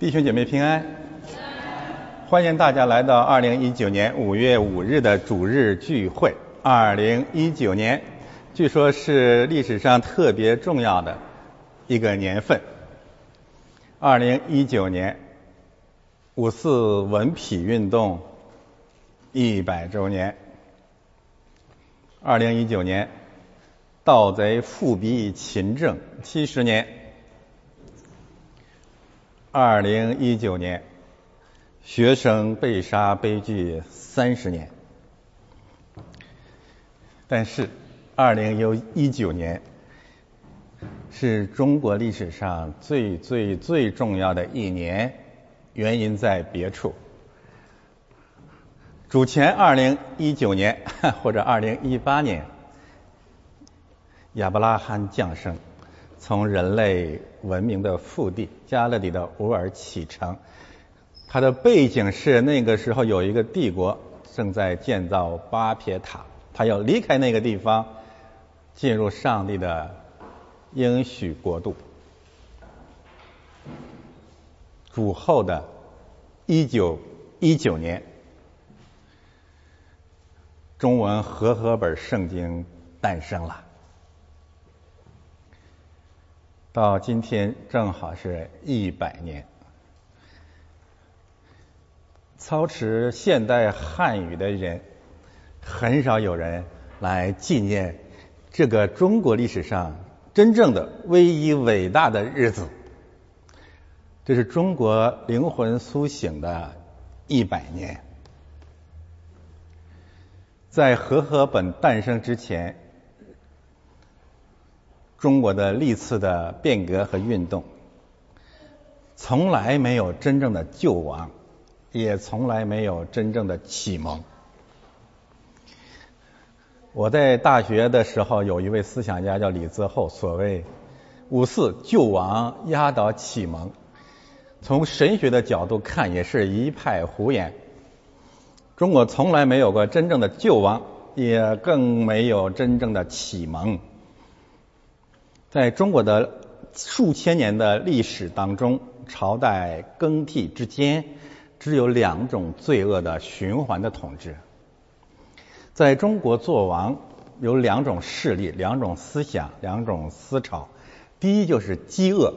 弟兄姐妹平安，欢迎大家来到二零一九年五月五日的主日聚会。二零一九年，据说是历史上特别重要的一个年份。二零一九年，五四文痞运动一百周年。二零一九年，盗贼复辟勤政七十年。二零一九年，学生被杀悲剧三十年。但是，二零一九年是中国历史上最最最重要的一年，原因在别处。主前二零一九年 或者二零一八年，亚伯拉罕降生。从人类文明的腹地加勒底的乌尔启程，它的背景是那个时候有一个帝国正在建造巴别塔，他要离开那个地方，进入上帝的应许国度。主后的一九一九年，中文和合本圣经诞生了。到今天正好是一百年。操持现代汉语的人，很少有人来纪念这个中国历史上真正的唯一伟大的日子。这是中国灵魂苏醒的一百年。在和合本诞生之前。中国的历次的变革和运动，从来没有真正的救亡，也从来没有真正的启蒙。我在大学的时候，有一位思想家叫李泽厚，所谓“五四救亡压倒启蒙”，从神学的角度看，也是一派胡言。中国从来没有过真正的救亡，也更没有真正的启蒙。在中国的数千年的历史当中，朝代更替之间，只有两种罪恶的循环的统治。在中国做王有两种势力、两种思想、两种思潮。第一就是饥饿，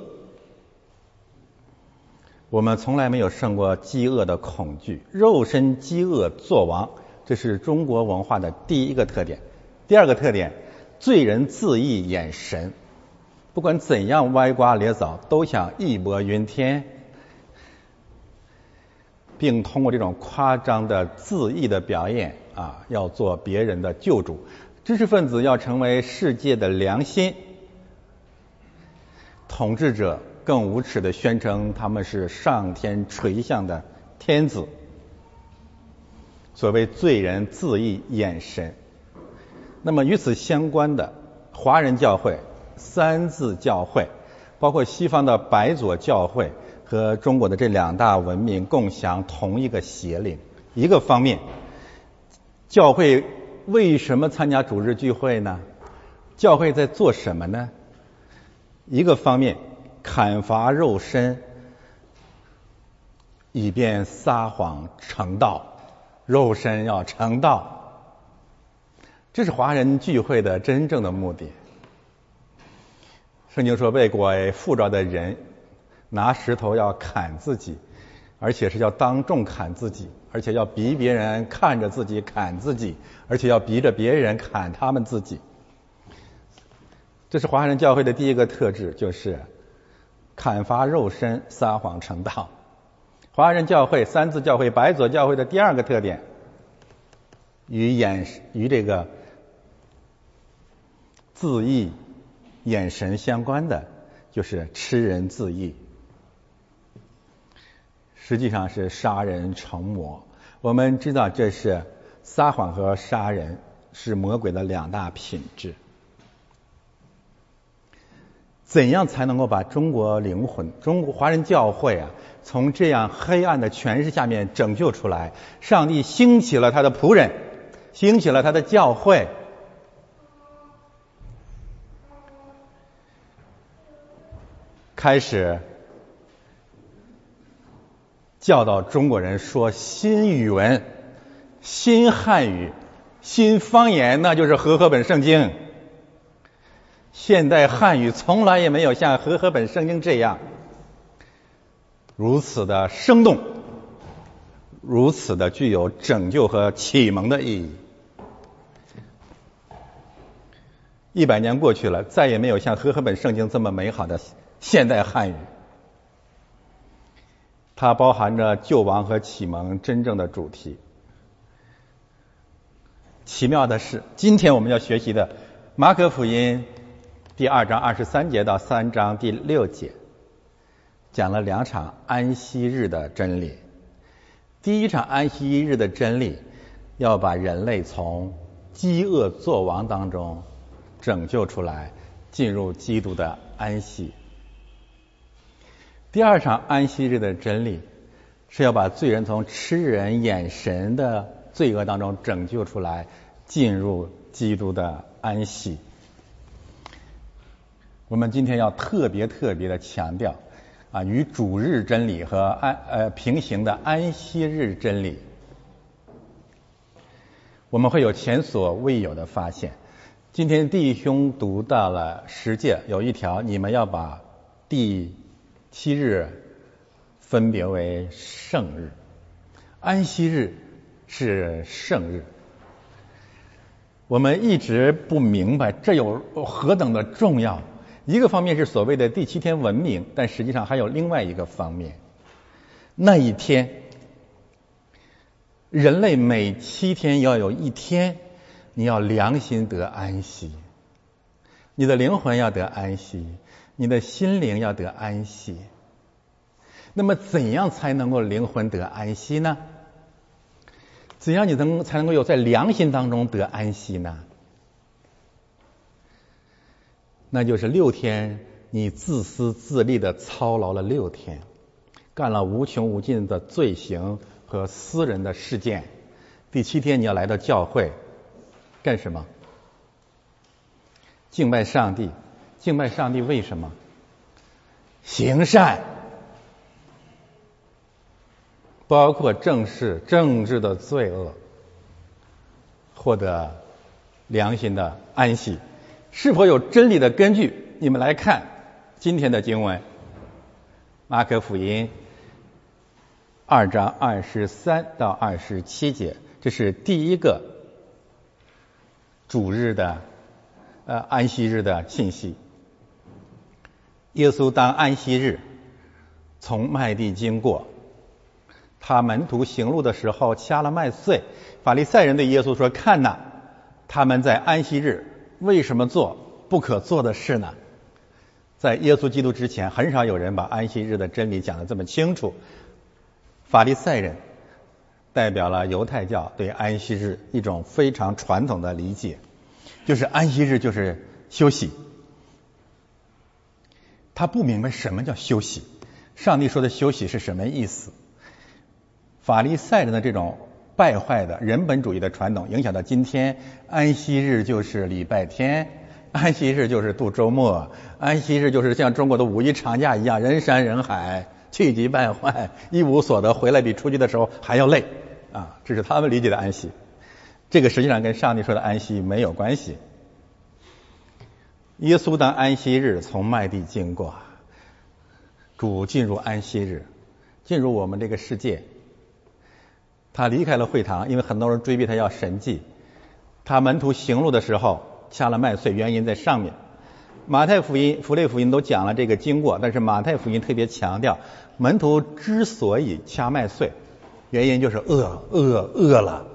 我们从来没有胜过饥饿的恐惧，肉身饥饿做王，这是中国文化的第一个特点。第二个特点，罪人自缢眼神。不管怎样歪瓜裂枣，都想义薄云天，并通过这种夸张的自缢的表演啊，要做别人的救主。知识分子要成为世界的良心，统治者更无耻的宣称他们是上天垂象的天子。所谓罪人自缢眼神，那么与此相关的华人教会。三字教会，包括西方的白左教会和中国的这两大文明共享同一个邪灵。一个方面，教会为什么参加主日聚会呢？教会在做什么呢？一个方面，砍伐肉身，以便撒谎成道，肉身要成道，这是华人聚会的真正的目的。圣经说，被鬼附着的人拿石头要砍自己，而且是要当众砍自己，而且要逼别人看着自己砍自己，而且要逼着别人砍他们自己。这是华人教会的第一个特质，就是砍伐肉身、撒谎成道。华人教会、三字教会、白左教会的第二个特点，与眼与这个自缢。眼神相关的就是吃人自缢，实际上是杀人成魔。我们知道这是撒谎和杀人是魔鬼的两大品质。怎样才能够把中国灵魂、中国华人教会啊，从这样黑暗的权势下面拯救出来？上帝兴起了他的仆人，兴起了他的教会。开始教导中国人说新语文、新汉语、新方言，那就是和合本圣经。现代汉语从来也没有像和合本圣经这样如此的生动，如此的具有拯救和启蒙的意义。一百年过去了，再也没有像和合本圣经这么美好的现代汉语。它包含着救亡和启蒙真正的主题。奇妙的是，今天我们要学习的马可福音第二章二十三节到三章第六节，讲了两场安息日的真理。第一场安息日的真理，要把人类从饥饿作王当中拯救出来，进入基督的安息。第二场安息日的真理是要把罪人从吃人眼神的罪恶当中拯救出来，进入基督的安息。我们今天要特别特别的强调啊，与主日真理和安呃平行的安息日真理，我们会有前所未有的发现。今天弟兄读到了十诫，有一条，你们要把第七日分别为圣日，安息日是圣日。我们一直不明白这有何等的重要。一个方面是所谓的第七天文明，但实际上还有另外一个方面。那一天，人类每七天要有一天，你要良心得安息，你的灵魂要得安息。你的心灵要得安息，那么怎样才能够灵魂得安息呢？怎样你能才能够有在良心当中得安息呢？那就是六天你自私自利的操劳了六天，干了无穷无尽的罪行和私人的事件。第七天你要来到教会干什么？敬拜上帝。敬拜上帝为什么？行善，包括正视政治的罪恶，获得良心的安息，是否有真理的根据？你们来看今天的经文，《马可福音》二章二十三到二十七节，这是第一个主日的呃安息日的信息。耶稣当安息日从麦地经过，他门徒行路的时候掐了麦穗。法利赛人对耶稣说：“看呐，他们在安息日为什么做不可做的事呢？”在耶稣基督之前，很少有人把安息日的真理讲得这么清楚。法利赛人代表了犹太教对安息日一种非常传统的理解，就是安息日就是休息。他不明白什么叫休息，上帝说的休息是什么意思？法利赛人的这种败坏的人本主义的传统，影响到今天，安息日就是礼拜天，安息日就是度周末，安息日就是像中国的五一长假一样，人山人海，气急败坏，一无所得，回来比出去的时候还要累啊！这是他们理解的安息，这个实际上跟上帝说的安息没有关系。耶稣当安息日从麦地经过，主进入安息日，进入我们这个世界。他离开了会堂，因为很多人追逼他要神迹。他门徒行路的时候掐了麦穗，原因在上面。马太福音、福类福音都讲了这个经过，但是马太福音特别强调，门徒之所以掐麦穗，原因就是饿、饿、饿了，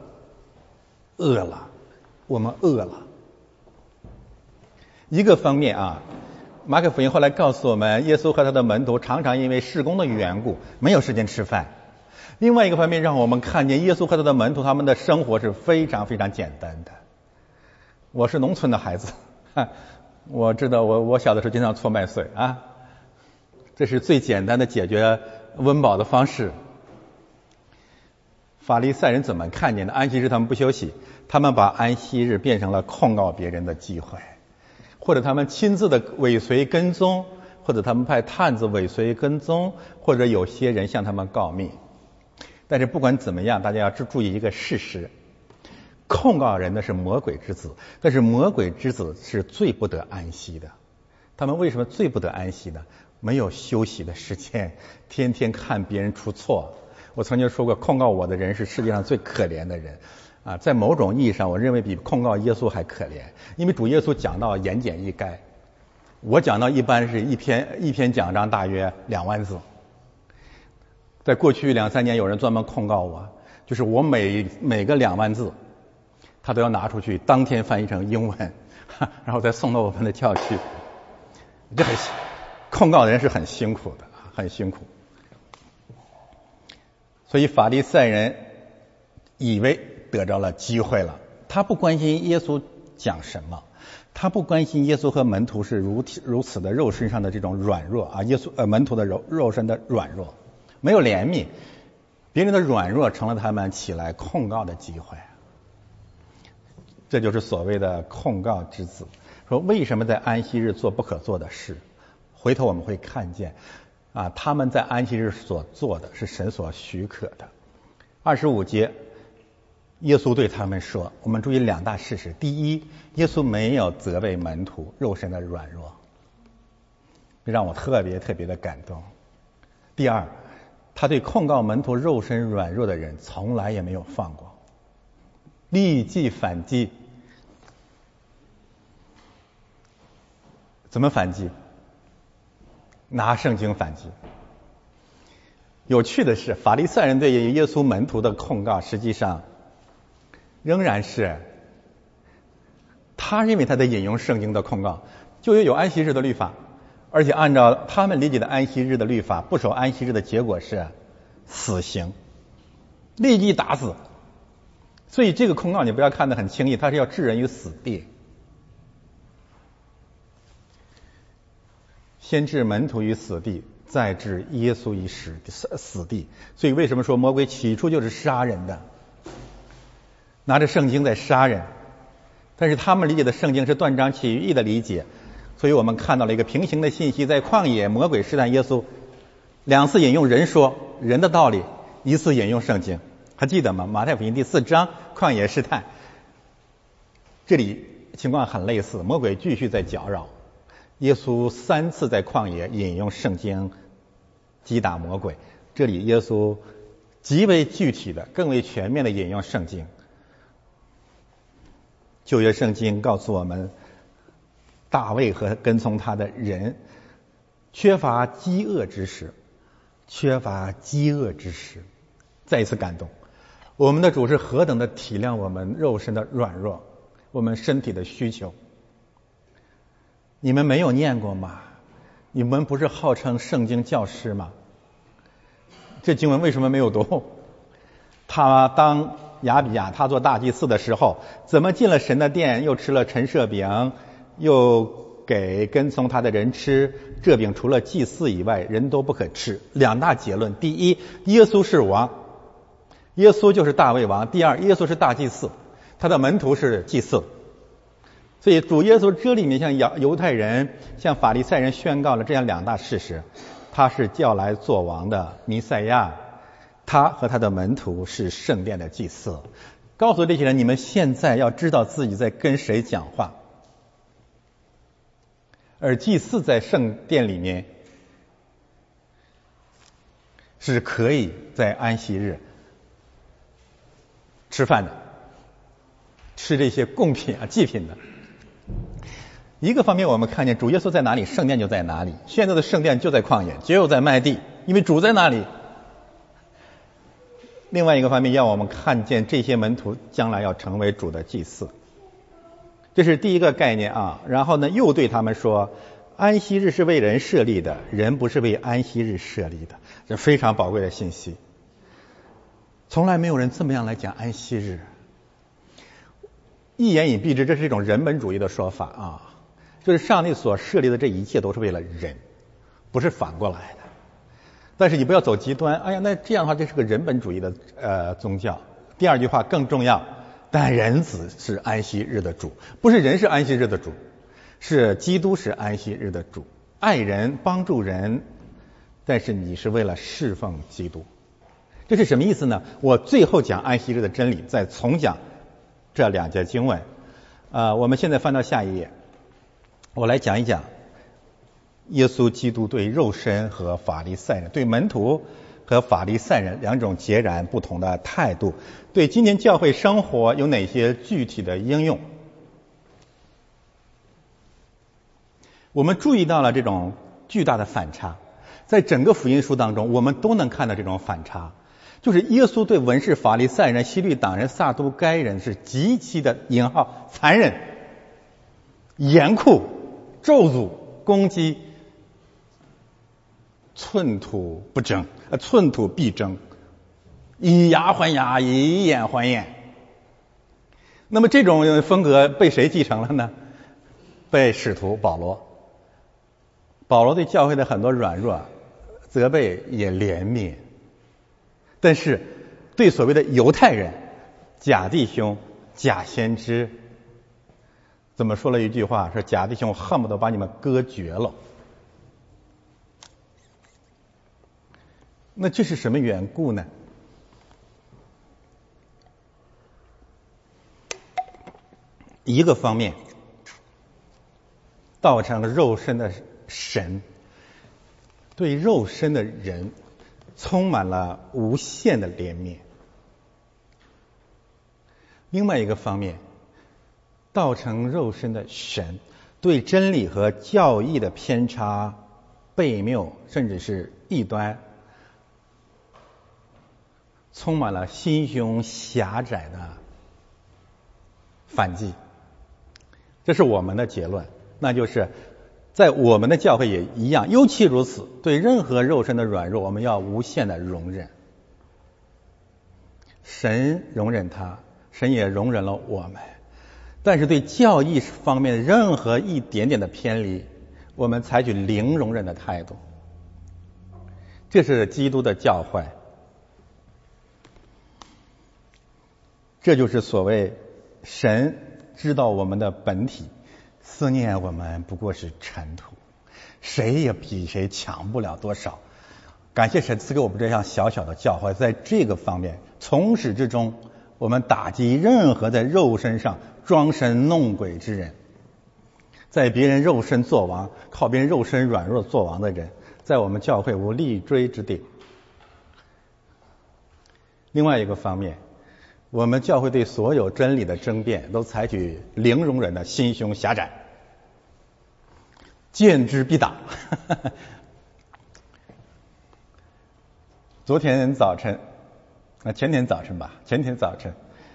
饿了，我们饿了。一个方面啊，马可福音后来告诉我们，耶稣和他的门徒常常因为事工的缘故没有时间吃饭。另外一个方面，让我们看见耶稣和他的门徒他们的生活是非常非常简单的。我是农村的孩子，我知道我我小的时候经常搓麦穗啊，这是最简单的解决温饱的方式。法利赛人怎么看见的？安息日他们不休息，他们把安息日变成了控告别人的机会。或者他们亲自的尾随跟踪，或者他们派探子尾随跟踪，或者有些人向他们告密。但是不管怎么样，大家要注注意一个事实：控告人的是魔鬼之子，但是魔鬼之子是最不得安息的。他们为什么最不得安息呢？没有休息的时间，天天看别人出错。我曾经说过，控告我的人是世界上最可怜的人啊！在某种意义上，我认为比控告耶稣还可怜，因为主耶稣讲到言简意赅，我讲到一般是一篇一篇讲章大约两万字。在过去两三年，有人专门控告我，就是我每每个两万字，他都要拿出去当天翻译成英文，然后再送到我们的教区。这很控告人是很辛苦的，很辛苦。所以法利赛人以为得着了机会了，他不关心耶稣讲什么，他不关心耶稣和门徒是如如此的肉身上的这种软弱啊，耶稣呃门徒的肉肉身的软弱。没有怜悯，别人的软弱成了他们起来控告的机会，这就是所谓的控告之子。说为什么在安息日做不可做的事？回头我们会看见啊，他们在安息日所做的是神所许可的。二十五节，耶稣对他们说：“我们注意两大事实。第一，耶稣没有责备门徒肉身的软弱，让我特别特别的感动。第二。”他对控告门徒肉身软弱的人，从来也没有放过，立即反击。怎么反击？拿圣经反击。有趣的是，法利赛人对耶稣门徒的控告，实际上仍然是他认为他在引用圣经的控告，就有有安息日的律法。而且按照他们理解的安息日的律法，不守安息日的结果是死刑，立即打死。所以这个控告你不要看得很轻易，他是要置人于死地，先置门徒于死地，再置耶稣于死死地。所以为什么说魔鬼起初就是杀人的，拿着圣经在杀人？但是他们理解的圣经是断章取义的理解。所以我们看到了一个平行的信息，在旷野，魔鬼试探耶稣，两次引用人说人的道理，一次引用圣经，还记得吗？马太福音第四章旷野试探，这里情况很类似，魔鬼继续在搅扰耶稣，三次在旷野引用圣经击打魔鬼，这里耶稣极为具体的、更为全面的引用圣经，旧约圣经告诉我们。大卫和跟从他的人缺乏饥饿之时，缺乏饥饿之时，再一次感动。我们的主是何等的体谅我们肉身的软弱，我们身体的需求。你们没有念过吗？你们不是号称圣经教师吗？这经文为什么没有读？他当亚比亚他做大祭司的时候，怎么进了神的殿，又吃了陈设饼？又给跟从他的人吃这饼，除了祭祀以外，人都不可吃。两大结论：第一，耶稣是王，耶稣就是大卫王；第二，耶稣是大祭司，他的门徒是祭祀。所以主耶稣这里面向犹犹太人、向法利赛人宣告了这样两大事实：他是叫来做王的弥赛亚，他和他的门徒是圣殿的祭司。告诉这些人，你们现在要知道自己在跟谁讲话。而祭祀在圣殿里面是可以在安息日吃饭的，吃这些贡品啊祭品的。一个方面，我们看见主耶稣在哪里，圣殿就在哪里。现在的圣殿就在旷野，只有在麦地，因为主在那里。另外一个方面，要我们看见这些门徒将来要成为主的祭祀。这是第一个概念啊，然后呢，又对他们说，安息日是为人设立的，人不是为安息日设立的，这非常宝贵的信息。从来没有人这么样来讲安息日，一言以蔽之，这是一种人本主义的说法啊，就是上帝所设立的这一切都是为了人，不是反过来的。但是你不要走极端，哎呀，那这样的话，这是个人本主义的呃宗教。第二句话更重要。但人子是安息日的主，不是人是安息日的主，是基督是安息日的主。爱人帮助人，但是你是为了侍奉基督，这是什么意思呢？我最后讲安息日的真理，再重讲这两节经文。呃，我们现在翻到下一页，我来讲一讲耶稣基督对肉身和法利赛人、对门徒和法利赛人两种截然不同的态度，对今天教会生活有哪些具体的应用？我们注意到了这种巨大的反差，在整个福音书当中，我们都能看到这种反差。就是耶稣对文士、法利赛人、希律党人、撒都该人是极其的引号残忍、严酷、咒诅、攻击，寸土不争，呃，寸土必争，以牙还牙，以眼还眼。那么这种风格被谁继承了呢？被使徒保罗。保罗对教会的很多软弱责备也怜悯。但是，对所谓的犹太人、假弟兄、假先知，怎么说了一句话？说假弟兄恨不得把你们割绝了。那这是什么缘故呢？一个方面，道成了肉身的神对肉身的人。充满了无限的怜悯。另外一个方面，道成肉身的神对真理和教义的偏差、悖谬，甚至是异端，充满了心胸狭窄的反击。这是我们的结论，那就是。在我们的教会也一样，尤其如此。对任何肉身的软弱，我们要无限的容忍。神容忍他，神也容忍了我们。但是对教义方面任何一点点的偏离，我们采取零容忍的态度。这是基督的教诲。这就是所谓神知道我们的本体。思念我们不过是尘土，谁也比谁强不了多少。感谢神赐给我们这样小小的教诲，在这个方面，从始至终，我们打击任何在肉身上装神弄鬼之人，在别人肉身做王、靠别人肉身软弱做王的人，在我们教会无立锥之地。另外一个方面。我们教会对所有真理的争辩都采取零容忍的心胸狭窄，见之必打。昨天早晨，啊前天早晨吧，前天早晨，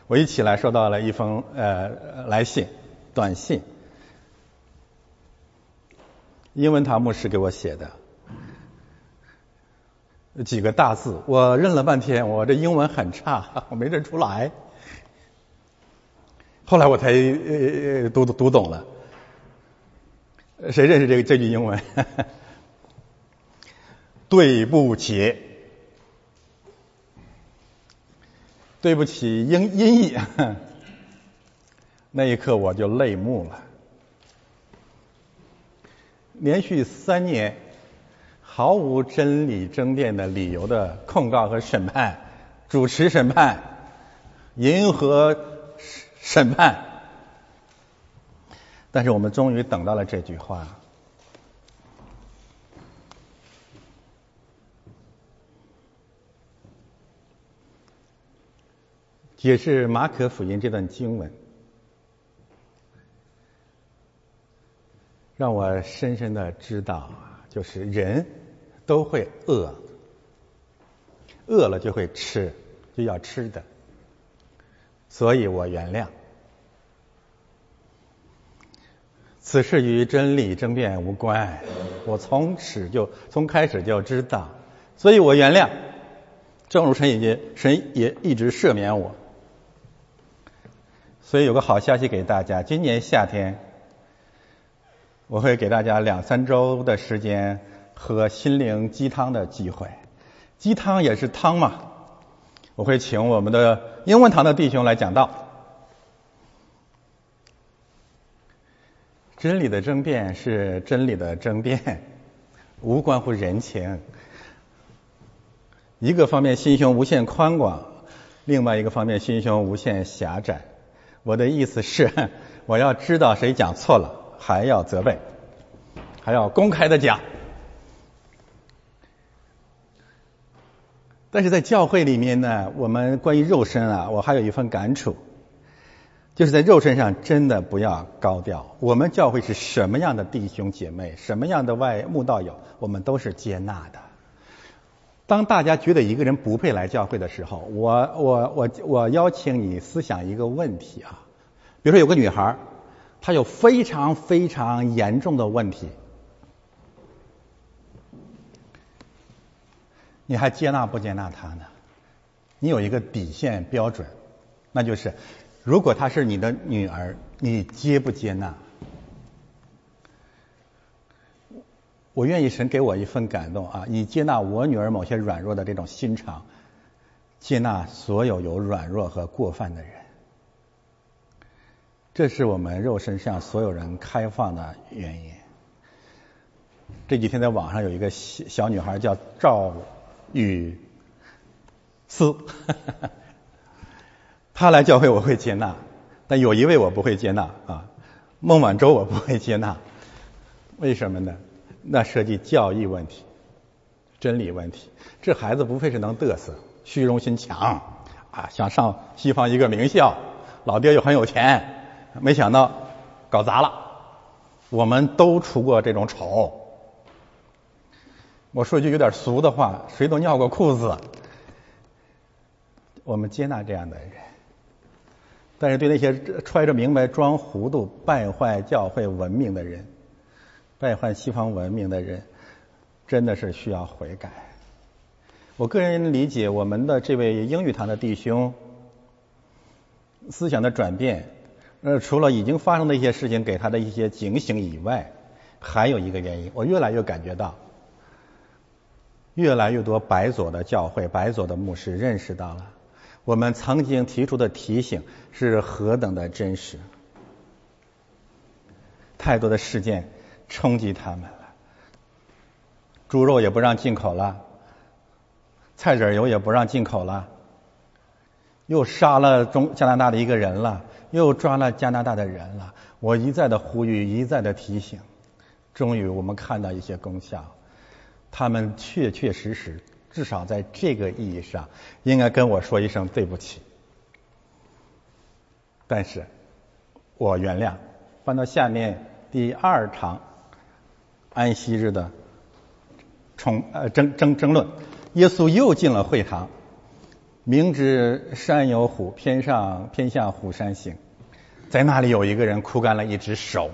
我一起来收到了一封呃来信，短信，英文堂牧师给我写的。几个大字，我认了半天，我这英文很差，我没认出来。后来我才读读读懂了。谁认识这个这句英文？对不起，对不起，音音译。那一刻我就泪目了。连续三年。毫无真理争辩的理由的控告和审判，主持审判，银河审判。但是我们终于等到了这句话，解释马可福音这段经文，让我深深的知道，就是人。都会饿，饿了就会吃，就要吃的，所以我原谅。此事与真理争辩无关，我从始就从开始就知道，所以我原谅。正如神也神也一直赦免我，所以有个好消息给大家，今年夏天我会给大家两三周的时间。喝心灵鸡汤的机会，鸡汤也是汤嘛。我会请我们的英文堂的弟兄来讲道。真理的争辩是真理的争辩，无关乎人情。一个方面心胸无限宽广，另外一个方面心胸无限狭窄。我的意思是，我要知道谁讲错了，还要责备，还要公开的讲。但是在教会里面呢，我们关于肉身啊，我还有一份感触，就是在肉身上真的不要高调。我们教会是什么样的弟兄姐妹，什么样的外慕道友，我们都是接纳的。当大家觉得一个人不配来教会的时候，我我我我邀请你思想一个问题啊，比如说有个女孩，她有非常非常严重的问题。你还接纳不接纳他呢？你有一个底线标准，那就是如果她是你的女儿，你接不接纳？我愿意神给我一份感动啊！你接纳我女儿某些软弱的这种心肠，接纳所有有软弱和过犯的人，这是我们肉身向所有人开放的原因。这几天在网上有一个小小女孩叫赵。与思，他来教会我会接纳，但有一位我不会接纳啊，孟晚舟我不会接纳，为什么呢？那涉及教义问题、真理问题。这孩子不配是能嘚瑟、虚荣心强啊，想上西方一个名校，老爹又很有钱，没想到搞砸了。我们都出过这种丑。我说句有点俗的话，谁都尿过裤子。我们接纳这样的人，但是对那些揣着明白装糊涂、败坏教会文明的人、败坏西方文明的人，真的是需要悔改。我个人理解，我们的这位英语堂的弟兄思想的转变，呃，除了已经发生的一些事情给他的一些警醒以外，还有一个原因，我越来越感觉到。越来越多白左的教会、白左的牧师认识到了我们曾经提出的提醒是何等的真实。太多的事件冲击他们了，猪肉也不让进口了，菜籽油也不让进口了，又杀了中加拿大的一个人了，又抓了加拿大的人了。我一再的呼吁，一再的提醒，终于我们看到一些功效。他们确确实实，至少在这个意义上，应该跟我说一声对不起。但是，我原谅。翻到下面第二场安息日的冲呃争争争论，耶稣又进了会堂，明知山有虎，偏上偏向虎山行，在那里有一个人枯干了一只手。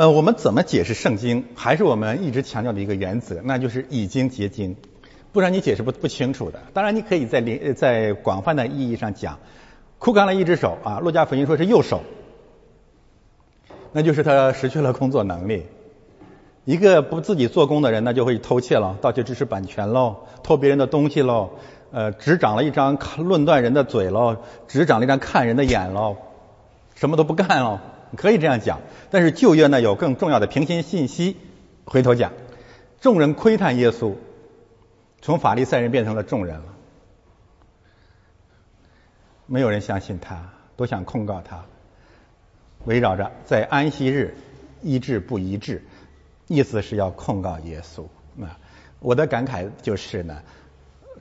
呃，我们怎么解释圣经？还是我们一直强调的一个原则，那就是以经结经，不然你解释不不清楚的。当然，你可以在连在广泛的意义上讲，枯干了一只手啊，路加福音说是右手，那就是他失去了工作能力。一个不自己做工的人，那就会偷窃了，盗窃知识版权喽，偷别人的东西喽，呃，只长了一张看论断人的嘴喽，只长了一张看人的眼喽，什么都不干喽。可以这样讲，但是旧约呢有更重要的平行信息。回头讲，众人窥探耶稣，从法利赛人变成了众人了，没有人相信他，都想控告他。围绕着在安息日医治不医治，意思是要控告耶稣。啊，我的感慨就是呢，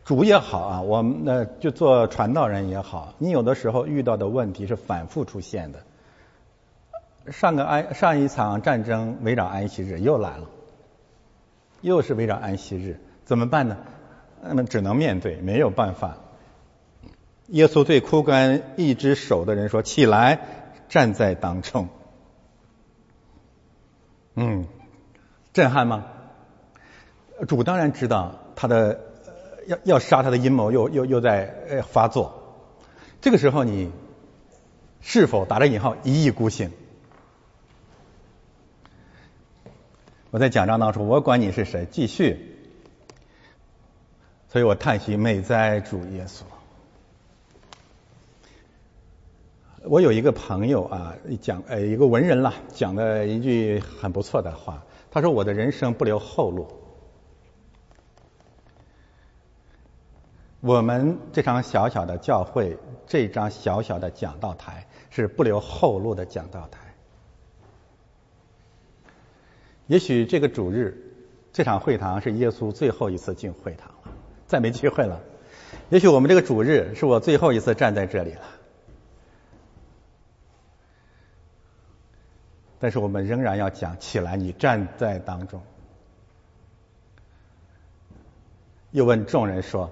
主也好啊，我们呢就做传道人也好，你有的时候遇到的问题是反复出现的。上个安上一场战争围绕安息日又来了，又是围绕安息日，怎么办呢？那么只能面对，没有办法。耶稣对枯干一只手的人说：“起来，站在当中。”嗯，震撼吗？主当然知道他的要要杀他的阴谋又又又在呃发作。这个时候，你是否打着引号一意孤行？我在讲章当中，我管你是谁，继续。所以我叹息，美哉主耶稣。我有一个朋友啊，讲呃一个文人啦，讲了一句很不错的话。他说：“我的人生不留后路。”我们这场小小的教会，这张小小的讲道台，是不留后路的讲道台。也许这个主日，这场会堂是耶稣最后一次进会堂了，再没机会了。也许我们这个主日是我最后一次站在这里了。但是我们仍然要讲起来，你站在当中。又问众人说。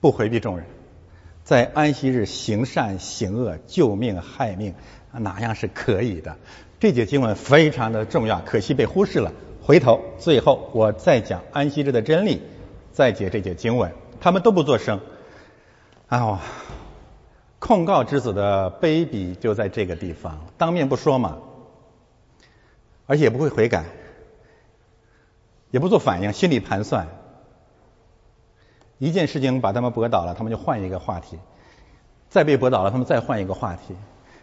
不回避众人，在安息日行善行恶、救命害命，哪样是可以的？这节经文非常的重要，可惜被忽视了。回头最后我再讲安息日的真理，再解这节经文。他们都不作声，哎呦，控告之子的卑鄙就在这个地方，当面不说嘛，而且也不会悔改，也不做反应，心里盘算。一件事情把他们驳倒了，他们就换一个话题；再被驳倒了，他们再换一个话题。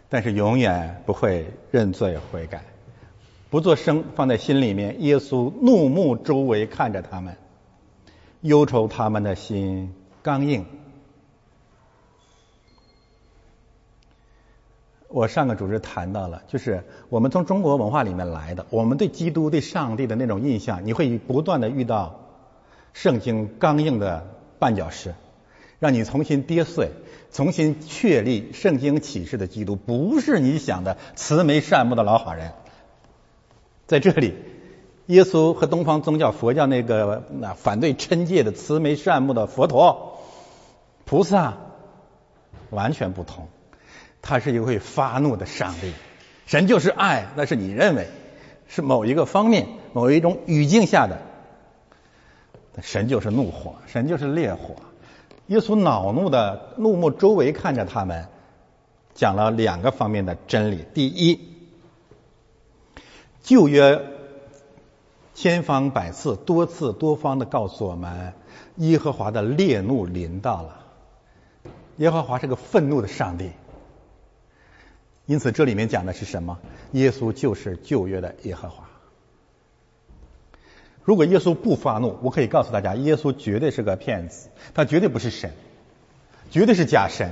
但是永远不会认罪悔改，不做声放在心里面。耶稣怒目周围看着他们，忧愁他们的心刚硬。我上个主日谈到了，就是我们从中国文化里面来的，我们对基督、对上帝的那种印象，你会不断的遇到圣经刚硬的。绊脚石，让你重新跌碎，重新确立圣经启示的基督不是你想的慈眉善目的老好人。在这里，耶稣和东方宗教佛教那个那反对嗔戒的慈眉善目的佛陀菩萨完全不同。他是一位发怒的上帝，神就是爱，那是你认为是某一个方面、某一种语境下的。神就是怒火，神就是烈火。耶稣恼怒的怒目周围看着他们，讲了两个方面的真理。第一，旧约千方百次、多次多方的告诉我们，耶和华的烈怒临到了。耶和华是个愤怒的上帝，因此这里面讲的是什么？耶稣就是旧约的耶和华。如果耶稣不发怒，我可以告诉大家，耶稣绝对是个骗子，他绝对不是神，绝对是假神。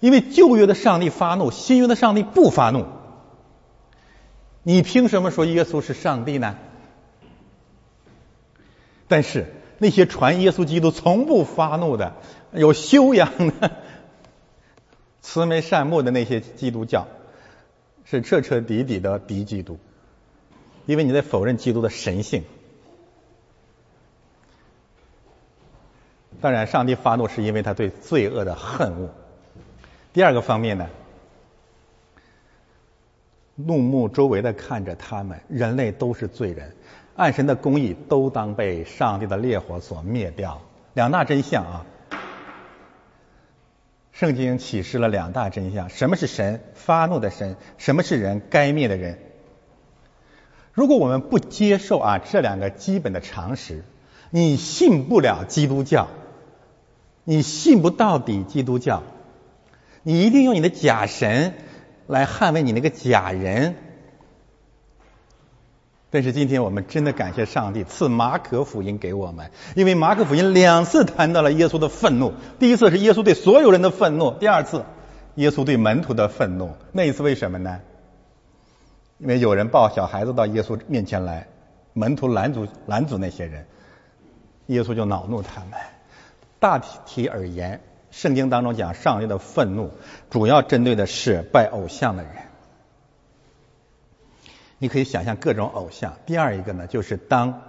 因为旧约的上帝发怒，新约的上帝不发怒。你凭什么说耶稣是上帝呢？但是那些传耶稣基督从不发怒的、有修养的、慈眉善目的那些基督教，是彻彻底底的敌基督，因为你在否认基督的神性。当然，上帝发怒是因为他对罪恶的恨恶。第二个方面呢，怒目周围的看着他们，人类都是罪人，按神的公义都当被上帝的烈火所灭掉。两大真相啊，圣经启示了两大真相：什么是神发怒的神，什么是人该灭的人。如果我们不接受啊这两个基本的常识，你信不了基督教。你信不到底基督教，你一定用你的假神来捍卫你那个假人。但是今天我们真的感谢上帝赐马可福音给我们，因为马可福音两次谈到了耶稣的愤怒。第一次是耶稣对所有人的愤怒，第二次耶稣对门徒的愤怒。那一次为什么呢？因为有人抱小孩子到耶稣面前来，门徒拦阻拦阻那些人，耶稣就恼怒他们。大体而言，圣经当中讲上帝的愤怒，主要针对的是拜偶像的人。你可以想象各种偶像。第二一个呢，就是当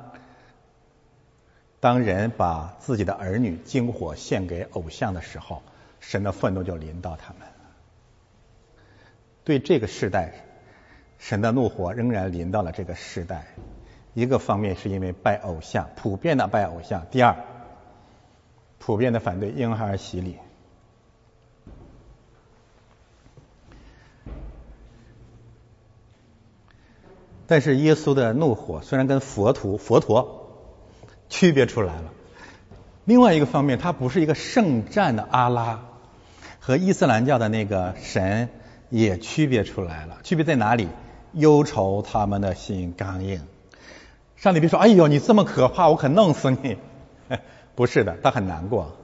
当人把自己的儿女精火献给偶像的时候，神的愤怒就临到他们。对这个时代，神的怒火仍然临到了这个时代。一个方面是因为拜偶像，普遍的拜偶像。第二。普遍的反对婴孩洗礼，但是耶稣的怒火虽然跟佛陀佛陀区别出来了，另外一个方面，他不是一个圣战的阿拉，和伊斯兰教的那个神也区别出来了。区别在哪里？忧愁他们的心刚硬。上帝别说：“哎呦，你这么可怕，我可弄死你。”不是的，他很难过，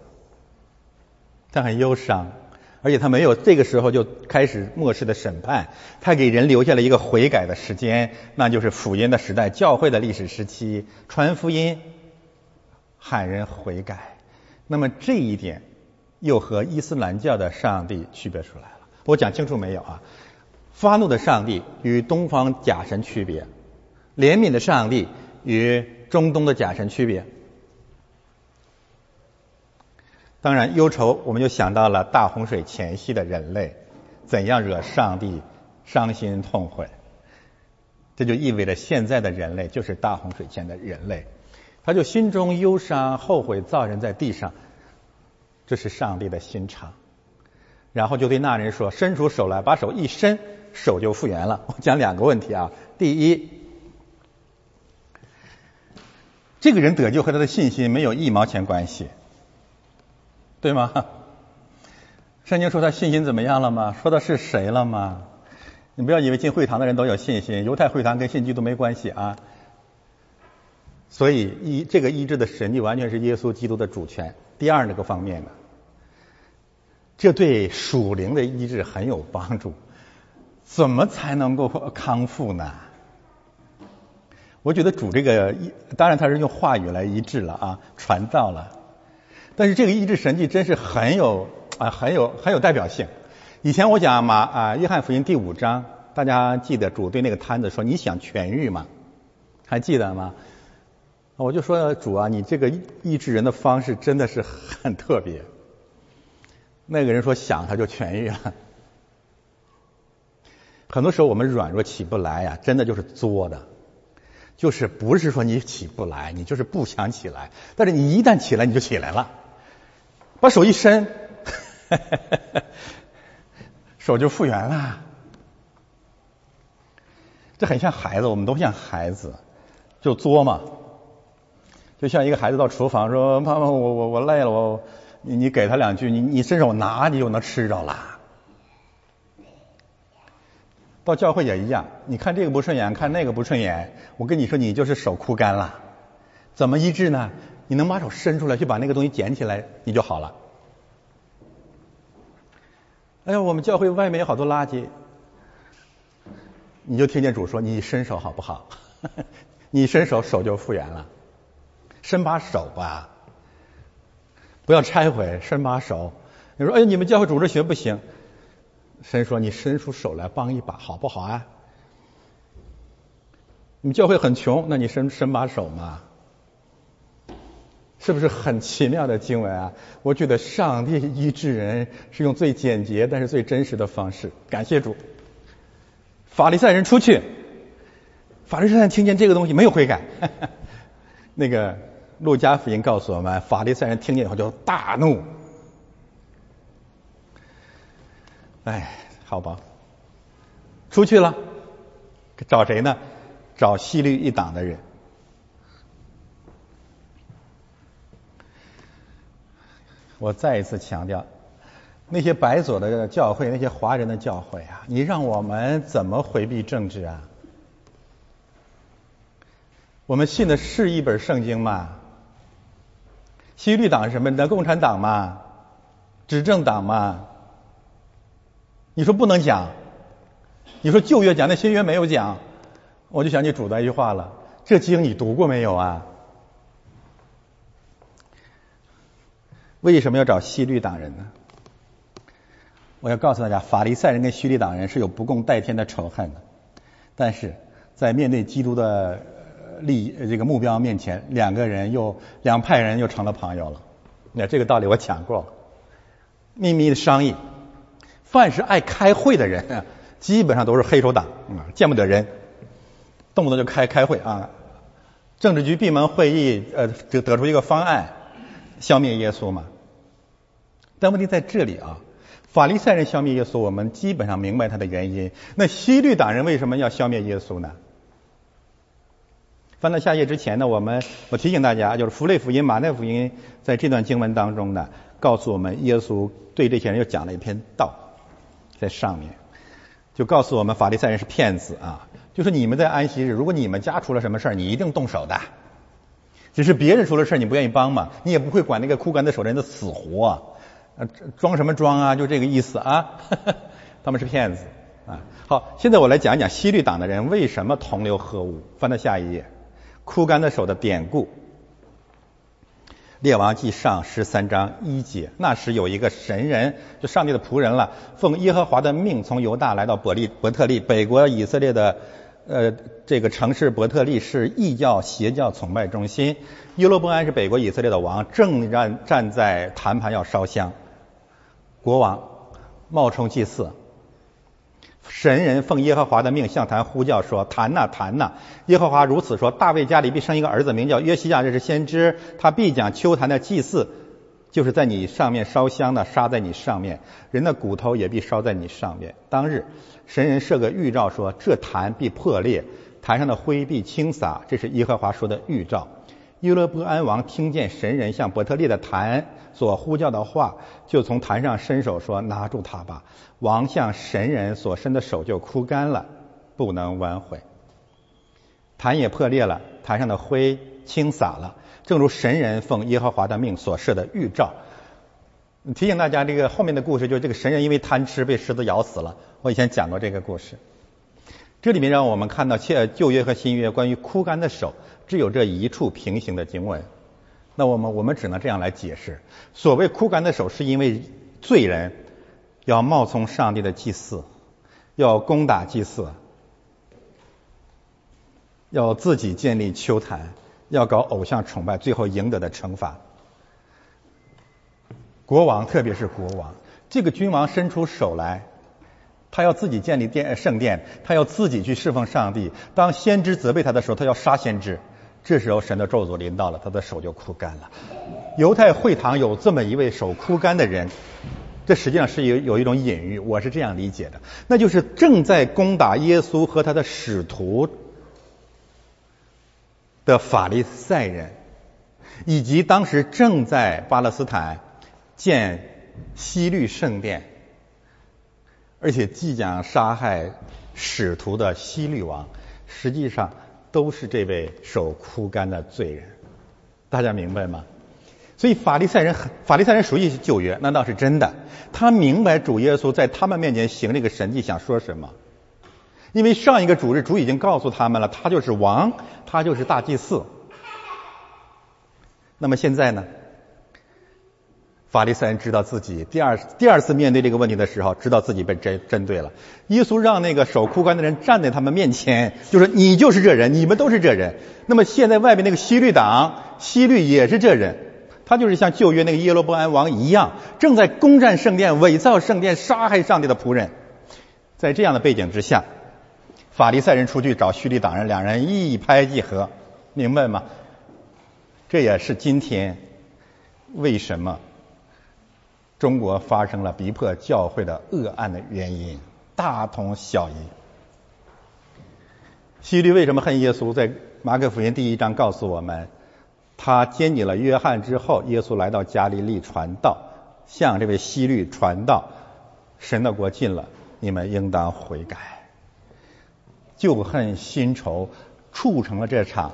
他很忧伤，而且他没有这个时候就开始末世的审判，他给人留下了一个悔改的时间，那就是福音的时代，教会的历史时期，传福音，喊人悔改。那么这一点又和伊斯兰教的上帝区别出来了。我讲清楚没有啊？发怒的上帝与东方假神区别，怜悯的上帝与中东的假神区别。当然，忧愁我们就想到了大洪水前夕的人类怎样惹上帝伤心痛悔，这就意味着现在的人类就是大洪水前的人类，他就心中忧伤后悔造人在地上，这是上帝的心肠。然后就对那人说：“伸出手来，把手一伸，手就复原了。”我讲两个问题啊，第一，这个人得救和他的信心没有一毛钱关系。对吗？圣经说他信心怎么样了吗？说的是谁了吗？你不要以为进会堂的人都有信心，犹太会堂跟信基督没关系啊。所以医这个医治的神迹完全是耶稣基督的主权。第二那个方面呢，这对属灵的医治很有帮助。怎么才能够康复呢？我觉得主这个，当然他是用话语来医治了啊，传道了。但是这个医治神迹真是很有啊，很有很有代表性。以前我讲马啊，约翰福音第五章，大家记得主对那个摊子说：“你想痊愈吗？”还记得吗？我就说主啊，你这个医治人的方式真的是很特别。那个人说想他就痊愈了。很多时候我们软弱起不来呀，真的就是作的。就是不是说你起不来，你就是不想起来。但是你一旦起来，你就起来了。把手一伸，手就复原了。这很像孩子，我们都像孩子，就作嘛。就像一个孩子到厨房说：“妈妈，我我我累了，我你你给他两句，你你伸手拿，你就能吃着了。”到教会也一样，你看这个不顺眼，看那个不顺眼，我跟你说，你就是手枯干了。怎么医治呢？你能把手伸出来，去把那个东西捡起来，你就好了。哎呀，我们教会外面有好多垃圾，你就听见主说：“你伸手好不好？” 你伸手，手就复原了。伸把手吧，不要拆毁，伸把手。你说：“哎，你们教会组织学不行。”神说：“你伸出手来帮一把，好不好啊？你们教会很穷，那你伸伸把手嘛，是不是很奇妙的经文啊？我觉得上帝医治人是用最简洁但是最真实的方式。感谢主，法利赛人出去，法利赛人听见这个东西没有悔改。那个路加福音告诉我们，法利赛人听见以后就大怒。”哎，好吧，出去了，找谁呢？找西律一党的人。我再一次强调，那些白左的教会，那些华人的教会啊，你让我们怎么回避政治啊？我们信的是一本圣经吗？西律党是什么？的共产党吗？执政党吗？你说不能讲，你说旧约讲，那新约没有讲，我就想起主的一句话了：这经你读过没有啊？为什么要找西律党人呢？我要告诉大家，法利赛人跟西律党人是有不共戴天的仇恨的，但是在面对基督的利益这个目标面前，两个人又两派人又成了朋友了。那这个道理我讲过了，秘密的商议。凡是爱开会的人，基本上都是黑手党啊，见不得人，动不动就开开会啊。政治局闭门会议，呃，就得出一个方案，消灭耶稣嘛。但问题在这里啊，法利赛人消灭耶稣，我们基本上明白他的原因。那西律党人为什么要消灭耶稣呢？翻到下页之前呢，我们我提醒大家，就是福类福音、马太福音在这段经文当中呢，告诉我们耶稣对这些人又讲了一篇道。在上面就告诉我们法利赛人是骗子啊！就是你们在安息日，如果你们家出了什么事儿，你一定动手的。只是别人出了事你不愿意帮嘛，你也不会管那个枯干的手人的死活啊，装什么装啊？就这个意思啊，他们是骗子啊。好，现在我来讲讲西律党的人为什么同流合污。翻到下一页，枯干的手的典故。列王记上十三章一节，那时有一个神人，就上帝的仆人了，奉耶和华的命从犹大来到伯利伯特利，北国以色列的呃这个城市伯特利是异教邪教崇拜中心。耶罗波安是北国以色列的王，正站站在坛盘要烧香，国王冒充祭祀。神人奉耶和华的命向坛呼叫说：“坛呐，坛呐！耶和华如此说：大卫家里必生一个儿子，名叫约西亚，这是先知，他必将秋坛的祭祀，就是在你上面烧香的，杀在你上面，人的骨头也必烧在你上面。当日，神人设个预兆说：这坛必破裂，坛上的灰必倾洒，这是耶和华说的预兆。耶罗波安王听见神人向伯特利的坛所呼叫的话，就从坛上伸手说：拿住他吧。”王向神人所伸的手就枯干了，不能挽回。坛也破裂了，坛上的灰倾洒了，正如神人奉耶和华的命所设的预兆。提醒大家，这个后面的故事就是这个神人因为贪吃被狮子咬死了。我以前讲过这个故事。这里面让我们看到，切旧约和新约关于枯干的手，只有这一处平行的经文。那我们我们只能这样来解释：所谓枯干的手，是因为罪人。要冒充上帝的祭祀，要攻打祭祀，要自己建立秋坛，要搞偶像崇拜，最后赢得的惩罚。国王，特别是国王，这个君王伸出手来，他要自己建立殿圣殿，他要自己去侍奉上帝。当先知责备他的时候，他要杀先知。这时候神的咒诅临到了，他的手就枯干了。犹太会堂有这么一位手枯干的人。这实际上是有有一种隐喻，我是这样理解的，那就是正在攻打耶稣和他的使徒的法利赛人，以及当时正在巴勒斯坦建西律圣殿，而且即将杀害使徒的西律王，实际上都是这位手枯干的罪人，大家明白吗？所以法利赛人法利赛人熟悉旧约，那倒是真的。他明白主耶稣在他们面前行这个神迹想说什么，因为上一个主日主已经告诉他们了，他就是王，他就是大祭司。那么现在呢？法利赛人知道自己第二第二次面对这个问题的时候，知道自己被针针对了。耶稣让那个守枯干的人站在他们面前，就说：“你就是这人，你们都是这人。”那么现在外面那个西律党，西律也是这人。他就是像旧约那个耶罗波安王一样，正在攻占圣殿、伪造圣殿、杀害上帝的仆人。在这样的背景之下，法利赛人出去找叙利党人，两人一拍即合，明白吗？这也是今天为什么中国发生了逼迫教会的恶案的原因，大同小异。希律为什么恨耶稣？在马可福音第一章告诉我们。他接你了约翰之后，耶稣来到加利利传道，向这位希律传道，神的国近了，你们应当悔改。旧恨新仇促成了这场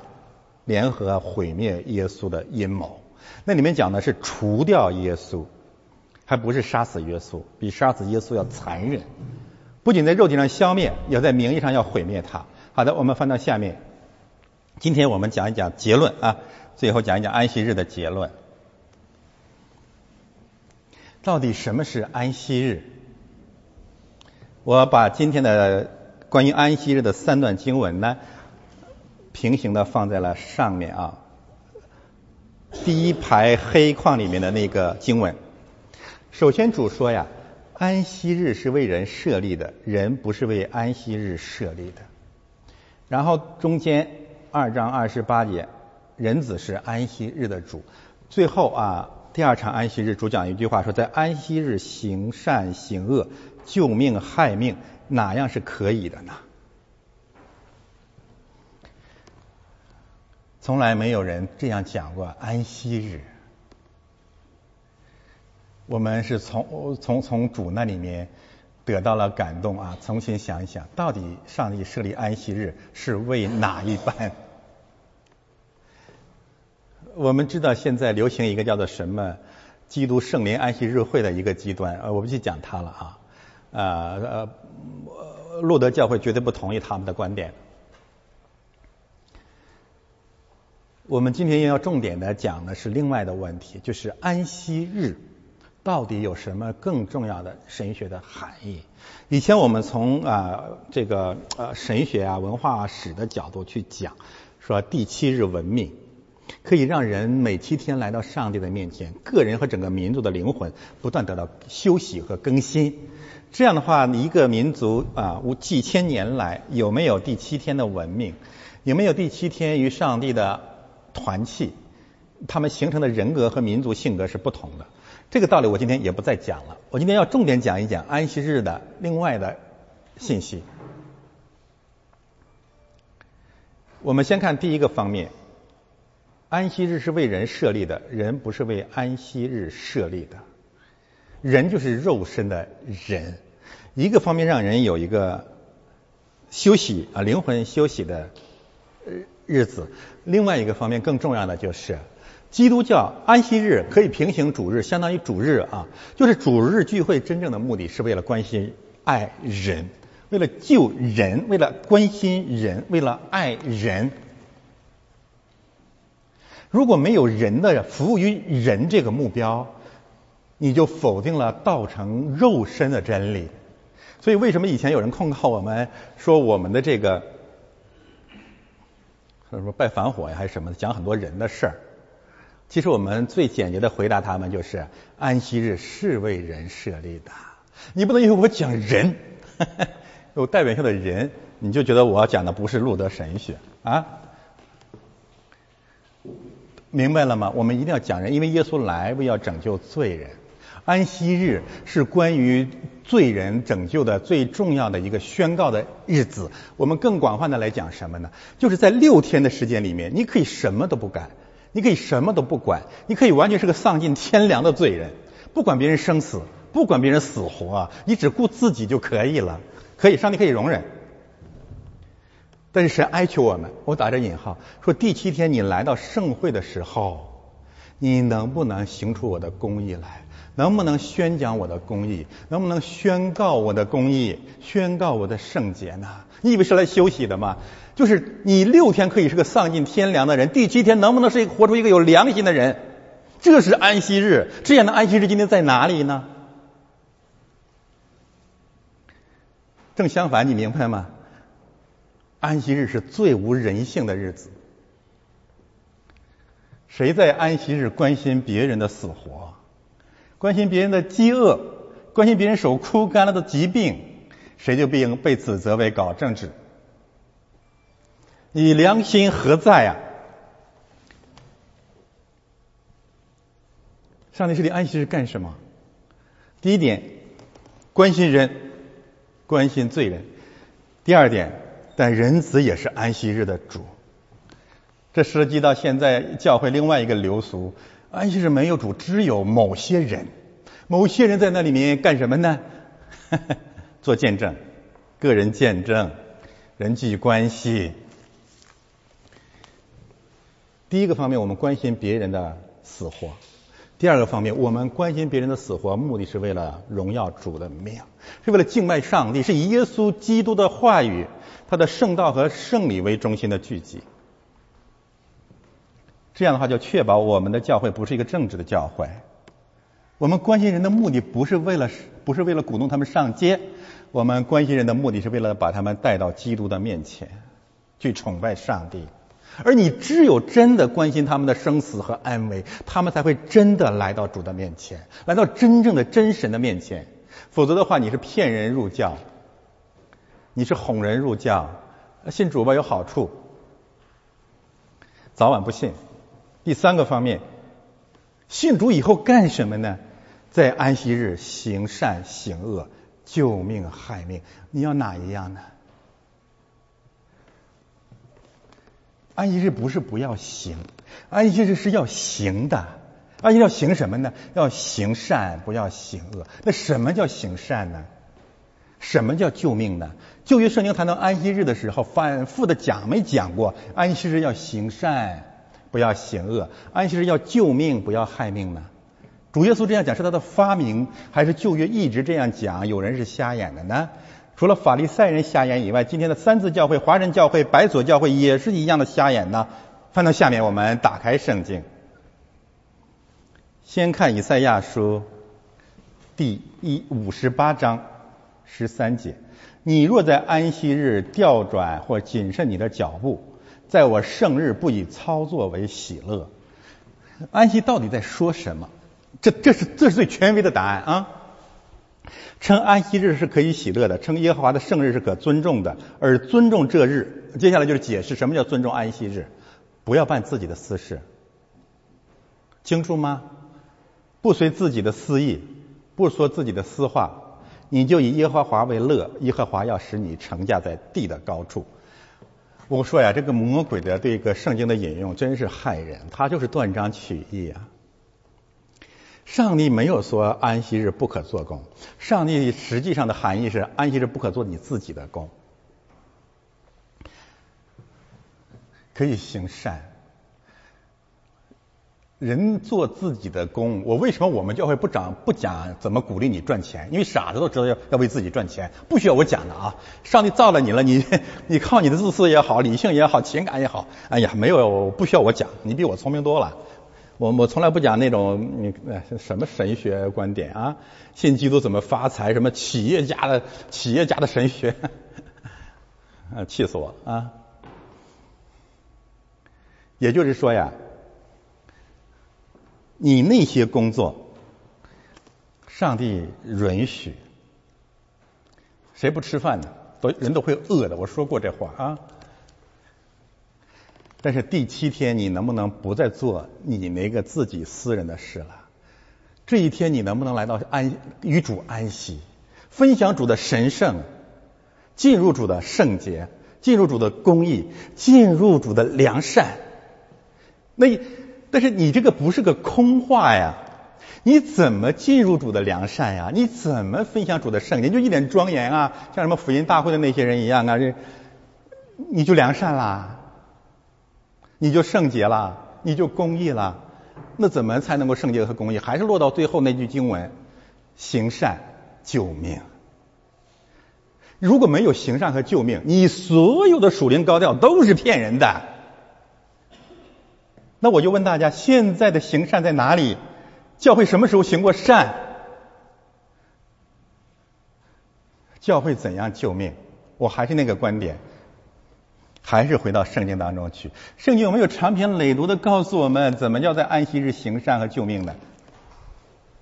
联合毁灭耶稣的阴谋。那里面讲的是除掉耶稣，还不是杀死耶稣，比杀死耶稣要残忍。不仅在肉体上消灭，也在名义上要毁灭他。好的，我们翻到下面，今天我们讲一讲结论啊。最后讲一讲安息日的结论。到底什么是安息日？我把今天的关于安息日的三段经文呢，平行的放在了上面啊。第一排黑框里面的那个经文，首先主说呀，安息日是为人设立的，人不是为安息日设立的。然后中间二章二十八节。人子是安息日的主。最后啊，第二场安息日，主讲一句话说，在安息日行善行恶，救命害命，哪样是可以的呢？从来没有人这样讲过安息日。我们是从从从主那里面得到了感动啊，重新想一想，到底上帝设立安息日是为哪一班？我们知道现在流行一个叫做什么基督圣灵安息日会的一个极端，呃，我不去讲它了啊，呃呃，路德教会绝对不同意他们的观点。我们今天要重点的讲的是另外的问题，就是安息日到底有什么更重要的神学的含义？以前我们从啊这个呃神学啊文化史的角度去讲，说第七日文明可以让人每七天来到上帝的面前，个人和整个民族的灵魂不断得到休息和更新。这样的话，一个民族啊几千年来有没有第七天的文明？有没有第七天与上帝的？团契，他们形成的人格和民族性格是不同的。这个道理我今天也不再讲了。我今天要重点讲一讲安息日的另外的信息。我们先看第一个方面，安息日是为人设立的，人不是为安息日设立的。人就是肉身的人，一个方面让人有一个休息啊，灵魂休息的。日子，另外一个方面更重要的就是，基督教安息日可以平行主日，相当于主日啊，就是主日聚会真正的目的是为了关心爱人，为了救人，为了关心人，为了爱人。如果没有人的服务于人这个目标，你就否定了道成肉身的真理。所以为什么以前有人控告我们说我们的这个？什么拜反火呀，还是什么的，讲很多人的事儿。其实我们最简洁的回答他们就是：安息日是为人设立的。你不能因为我讲人，有代表性的人，你就觉得我讲的不是路德神学啊？明白了吗？我们一定要讲人，因为耶稣来为要拯救罪人。安息日是关于罪人拯救的最重要的一个宣告的日子。我们更广泛的来讲什么呢？就是在六天的时间里面，你可以什么都不干，你可以什么都不管，你可以完全是个丧尽天良的罪人，不管别人生死，不管别人死活啊，你只顾自己就可以了。可以，上帝可以容忍。但是神哀求我们，我打着引号说，第七天你来到盛会的时候，你能不能行出我的公义来？能不能宣讲我的公义？能不能宣告我的公义？宣告我的圣洁呢？你以为是来休息的吗？就是你六天可以是个丧尽天良的人，第七天能不能是一个活出一个有良心的人？这是安息日，这样的安息日今天在哪里呢？正相反，你明白吗？安息日是最无人性的日子。谁在安息日关心别人的死活？关心别人的饥饿，关心别人手枯干了的疾病，谁就被被指责为搞政治？你良心何在呀？上帝设立安息日干什么？第一点，关心人，关心罪人；第二点，但人子也是安息日的主。这涉及到现在教会另外一个流俗。安息日没有主，只有某些人，某些人在那里面干什么呢？做见证，个人见证，人际关系。第一个方面，我们关心别人的死活；第二个方面，我们关心别人的死活，目的是为了荣耀主的名，是为了敬拜上帝，是以耶稣基督的话语、他的圣道和圣礼为中心的聚集。这样的话，就确保我们的教会不是一个政治的教会。我们关心人的目的不是为了，不是为了鼓动他们上街。我们关心人的目的是为了把他们带到基督的面前，去崇拜上帝。而你只有真的关心他们的生死和安危，他们才会真的来到主的面前，来到真正的真神的面前。否则的话，你是骗人入教，你是哄人入教。信主吧有好处，早晚不信。第三个方面，信主以后干什么呢？在安息日行善行恶，救命害命，你要哪一样呢？安息日不是不要行，安息日是要行的。安息日要行什么呢？要行善，不要行恶。那什么叫行善呢？什么叫救命呢？旧约圣经谈到安息日的时候，反复的讲没讲过？安息日要行善。不要行恶。安息日要救命，不要害命呢？主耶稣这样讲是他的发明，还是旧约一直这样讲？有人是瞎眼的呢？除了法利赛人瞎眼以外，今天的三字教会、华人教会、白左教会也是一样的瞎眼呢。翻到下面，我们打开圣经，先看以赛亚书第一五十八章十三节：你若在安息日调转或谨慎你的脚步，在我圣日不以操作为喜乐。安息到底在说什么？这这是这是最权威的答案啊！称安息日是可以喜乐的，称耶和华的圣日是可尊重的，而尊重这日，接下来就是解释什么叫尊重安息日。不要办自己的私事，清楚吗？不随自己的私意，不说自己的私话，你就以耶和华为乐，耶和华要使你成驾在地的高处。我说呀，这个魔鬼的这个圣经的引用真是害人，他就是断章取义啊。上帝没有说安息日不可做工，上帝实际上的含义是安息日不可做你自己的工。可以行善，人做自己的工。我为什么我们教会不讲不讲怎么鼓励你赚钱？因为傻子都知道要要为自己赚钱，不需要我讲的啊。上帝造了你了，你你靠你的自私也好，理性也好，情感也好，哎呀，没有不需要我讲，你比我聪明多了。我我从来不讲那种你什么神学观点啊，信基督怎么发财，什么企业家的企业家的神学，啊，气死我了啊！也就是说呀，你那些工作，上帝允许，谁不吃饭呢？都人都会饿的。我说过这话啊。但是第七天，你能不能不再做你那个自己私人的事了？这一天，你能不能来到安与主安息，分享主的神圣，进入主的圣洁，进入主的公义，进入主的良善？那但是你这个不是个空话呀！你怎么进入主的良善呀？你怎么分享主的圣洁？就一点庄严啊，像什么福音大会的那些人一样啊，这你就良善啦，你就圣洁啦，你就公义啦。那怎么才能够圣洁和公义？还是落到最后那句经文：行善救命。如果没有行善和救命，你所有的属灵高调都是骗人的。那我就问大家，现在的行善在哪里？教会什么时候行过善？教会怎样救命？我还是那个观点，还是回到圣经当中去。圣经有没有长篇累牍的告诉我们，怎么叫在安息日行善和救命呢？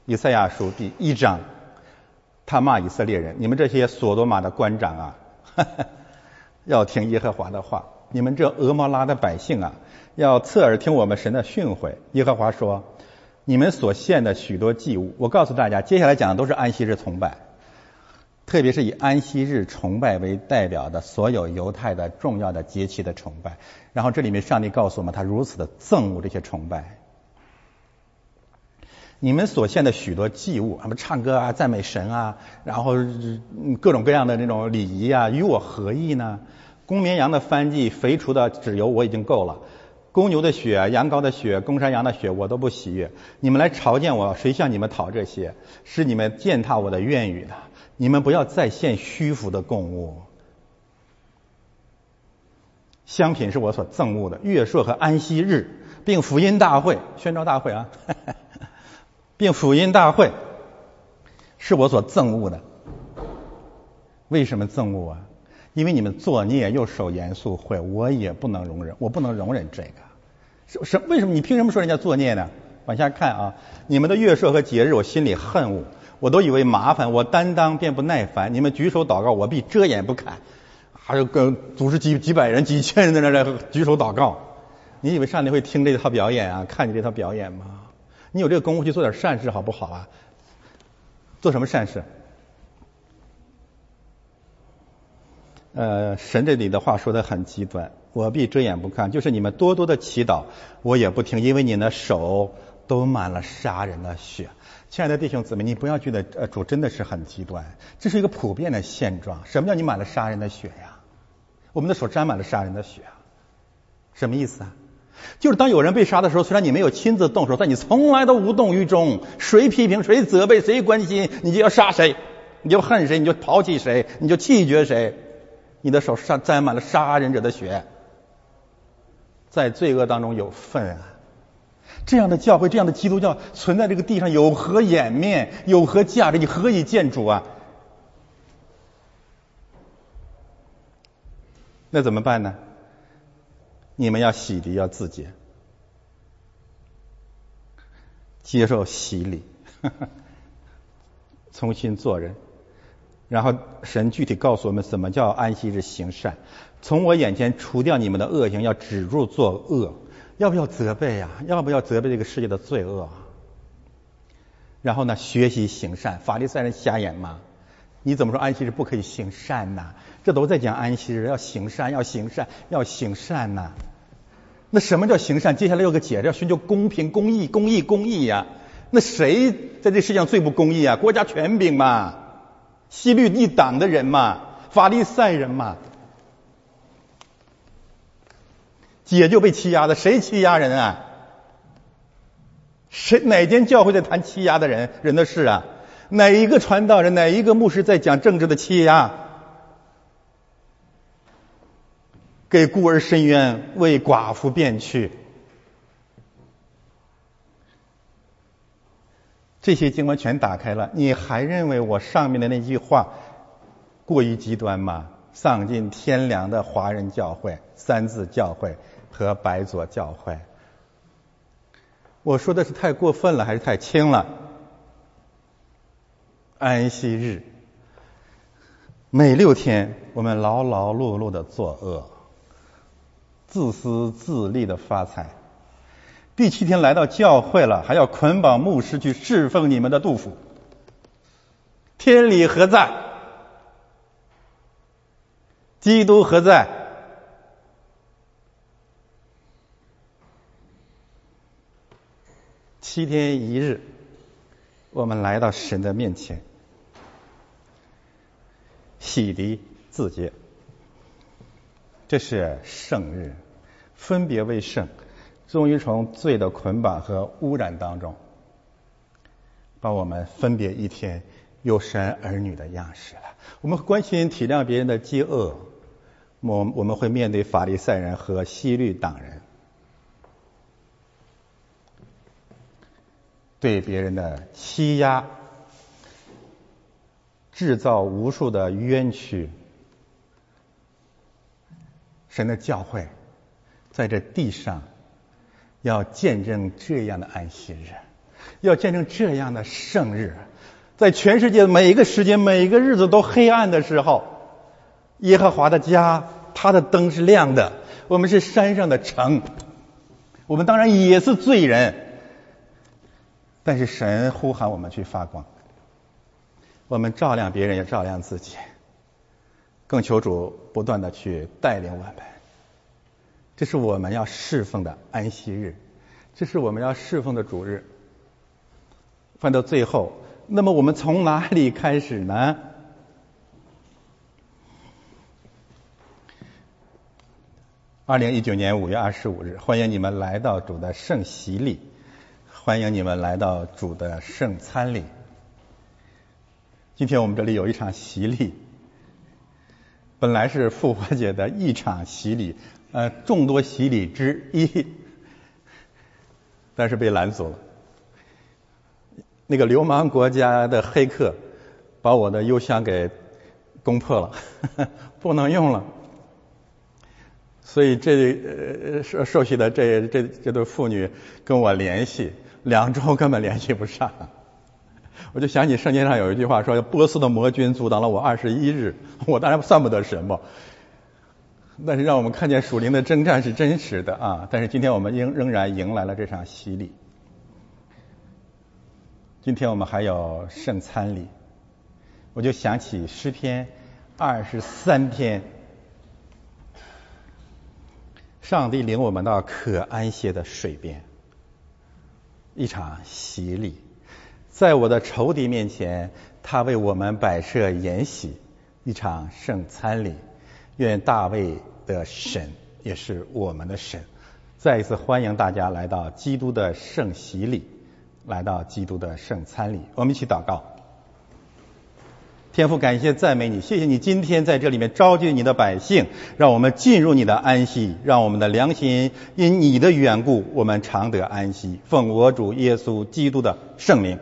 以赛亚书第一章，他骂以色列人：“你们这些所多玛的官长啊，要听耶和华的话。你们这俄摩拉的百姓啊。”要侧耳听我们神的训诲。耶和华说：“你们所献的许多祭物，我告诉大家，接下来讲的都是安息日崇拜，特别是以安息日崇拜为代表的所有犹太的重要的节期的崇拜。然后这里面上帝告诉我们，他如此的憎恶这些崇拜。你们所献的许多祭物，什么唱歌啊、赞美神啊，然后各种各样的那种礼仪啊，与我何异呢？公绵羊的翻祭、肥厨的脂油，我已经够了。”公牛的血、羊羔的血、公山羊的血，我都不喜悦。你们来朝见我，谁向你们讨这些？是你们践踏我的愿语的。你们不要再献虚浮的供物。香品是我所憎恶的。月朔和安息日，并福音大会、宣召大会啊，并福音大会，是我所憎恶的。为什么憎恶啊？因为你们作孽又守严肃会，我也不能容忍，我不能容忍这个。什什为什么你凭什么说人家作孽呢？往下看啊，你们的月朔和节日，我心里恨恶，我都以为麻烦，我担当便不耐烦。你们举手祷告，我必遮掩不看。还有个组织几几百人、几千人在那来举手祷告，你以为上帝会听这套表演啊？看你这套表演吗？你有这个功夫去做点善事好不好啊？做什么善事？呃，神这里的话说的很极端。我必遮掩不看，就是你们多多的祈祷，我也不听，因为你的手都满了杀人的血。亲爱的弟兄姊妹，你不要觉得呃主真的是很极端，这是一个普遍的现状。什么叫你满了杀人的血呀？我们的手沾满了杀人的血，什么意思啊？就是当有人被杀的时候，虽然你没有亲自动手，但你从来都无动于衷。谁批评、谁责备、谁关心，你就要杀谁，你就恨谁，你就抛弃谁，你就弃绝谁。你的手上沾满了杀人者的血，在罪恶当中有份啊！这样的教会，这样的基督教存在这个地上有何颜面，有何价值？你何以见主啊？那怎么办呢？你们要洗涤，要自洁，接受洗礼，重新做人。然后神具体告诉我们，什么叫安息日行善？从我眼前除掉你们的恶行，要止住作恶。要不要责备呀？要不要责备这个世界的罪恶？然后呢，学习行善。法利赛人瞎眼吗？你怎么说安息日不可以行善呢？这都在讲安息日要行善，要行善，要行善呢。那什么叫行善？接下来有个解释，要寻求公平、公义、公义、公义呀。那谁在这世界上最不公义啊？国家权柄嘛，西律一党的人嘛，法利赛人嘛。姐就被欺压的，谁欺压人啊？谁哪间教会在谈欺压的人人的事啊？哪一个传道人，哪一个牧师在讲政治的欺压？给孤儿伸冤，为寡妇辩屈，这些经文全打开了，你还认为我上面的那句话过于极端吗？丧尽天良的华人教会，三字教会。和白左教会，我说的是太过分了还是太轻了？安息日，每六天我们劳劳碌碌的作恶，自私自利的发财。第七天来到教会了，还要捆绑牧师去侍奉你们的杜甫，天理何在？基督何在？七天一日，我们来到神的面前，洗涤自洁，这是圣日，分别为圣，终于从罪的捆绑和污染当中，把我们分别一天有神儿女的样式了。我们关心体谅别人的饥饿，我我们会面对法利赛人和西律党人。对别人的欺压，制造无数的冤屈。神的教诲在这地上要见证这样的安息日，要见证这样的圣日，在全世界每一个时间、每一个日子都黑暗的时候，耶和华的家，他的灯是亮的。我们是山上的城，我们当然也是罪人。但是神呼喊我们去发光，我们照亮别人，也照亮自己，更求主不断的去带领我们。这是我们要侍奉的安息日，这是我们要侍奉的主日。翻到最后，那么我们从哪里开始呢？二零一九年五月二十五日，欢迎你们来到主的圣席里。欢迎你们来到主的圣餐里。今天我们这里有一场洗礼，本来是复活节的一场洗礼，呃，众多洗礼之一，但是被拦阻了。那个流氓国家的黑客把我的邮箱给攻破了，不能用了。所以这受受洗的这这这对妇女跟我联系。两周根本联系不上，我就想起圣经上有一句话说：“波斯的魔军阻挡了我二十一日。”我当然算不得什么，但是让我们看见属灵的征战是真实的啊！但是今天我们仍仍然迎来了这场洗礼。今天我们还有圣餐礼，我就想起诗篇二十三篇，上帝领我们到可安歇的水边。一场洗礼，在我的仇敌面前，他为我们摆设筵席，一场圣餐礼。愿大卫的神也是我们的神，再一次欢迎大家来到基督的圣洗礼，来到基督的圣餐礼。我们一起祷告。天父，感谢赞美你，谢谢你今天在这里面召集你的百姓，让我们进入你的安息，让我们的良心因你的缘故，我们常得安息。奉我主耶稣基督的圣名。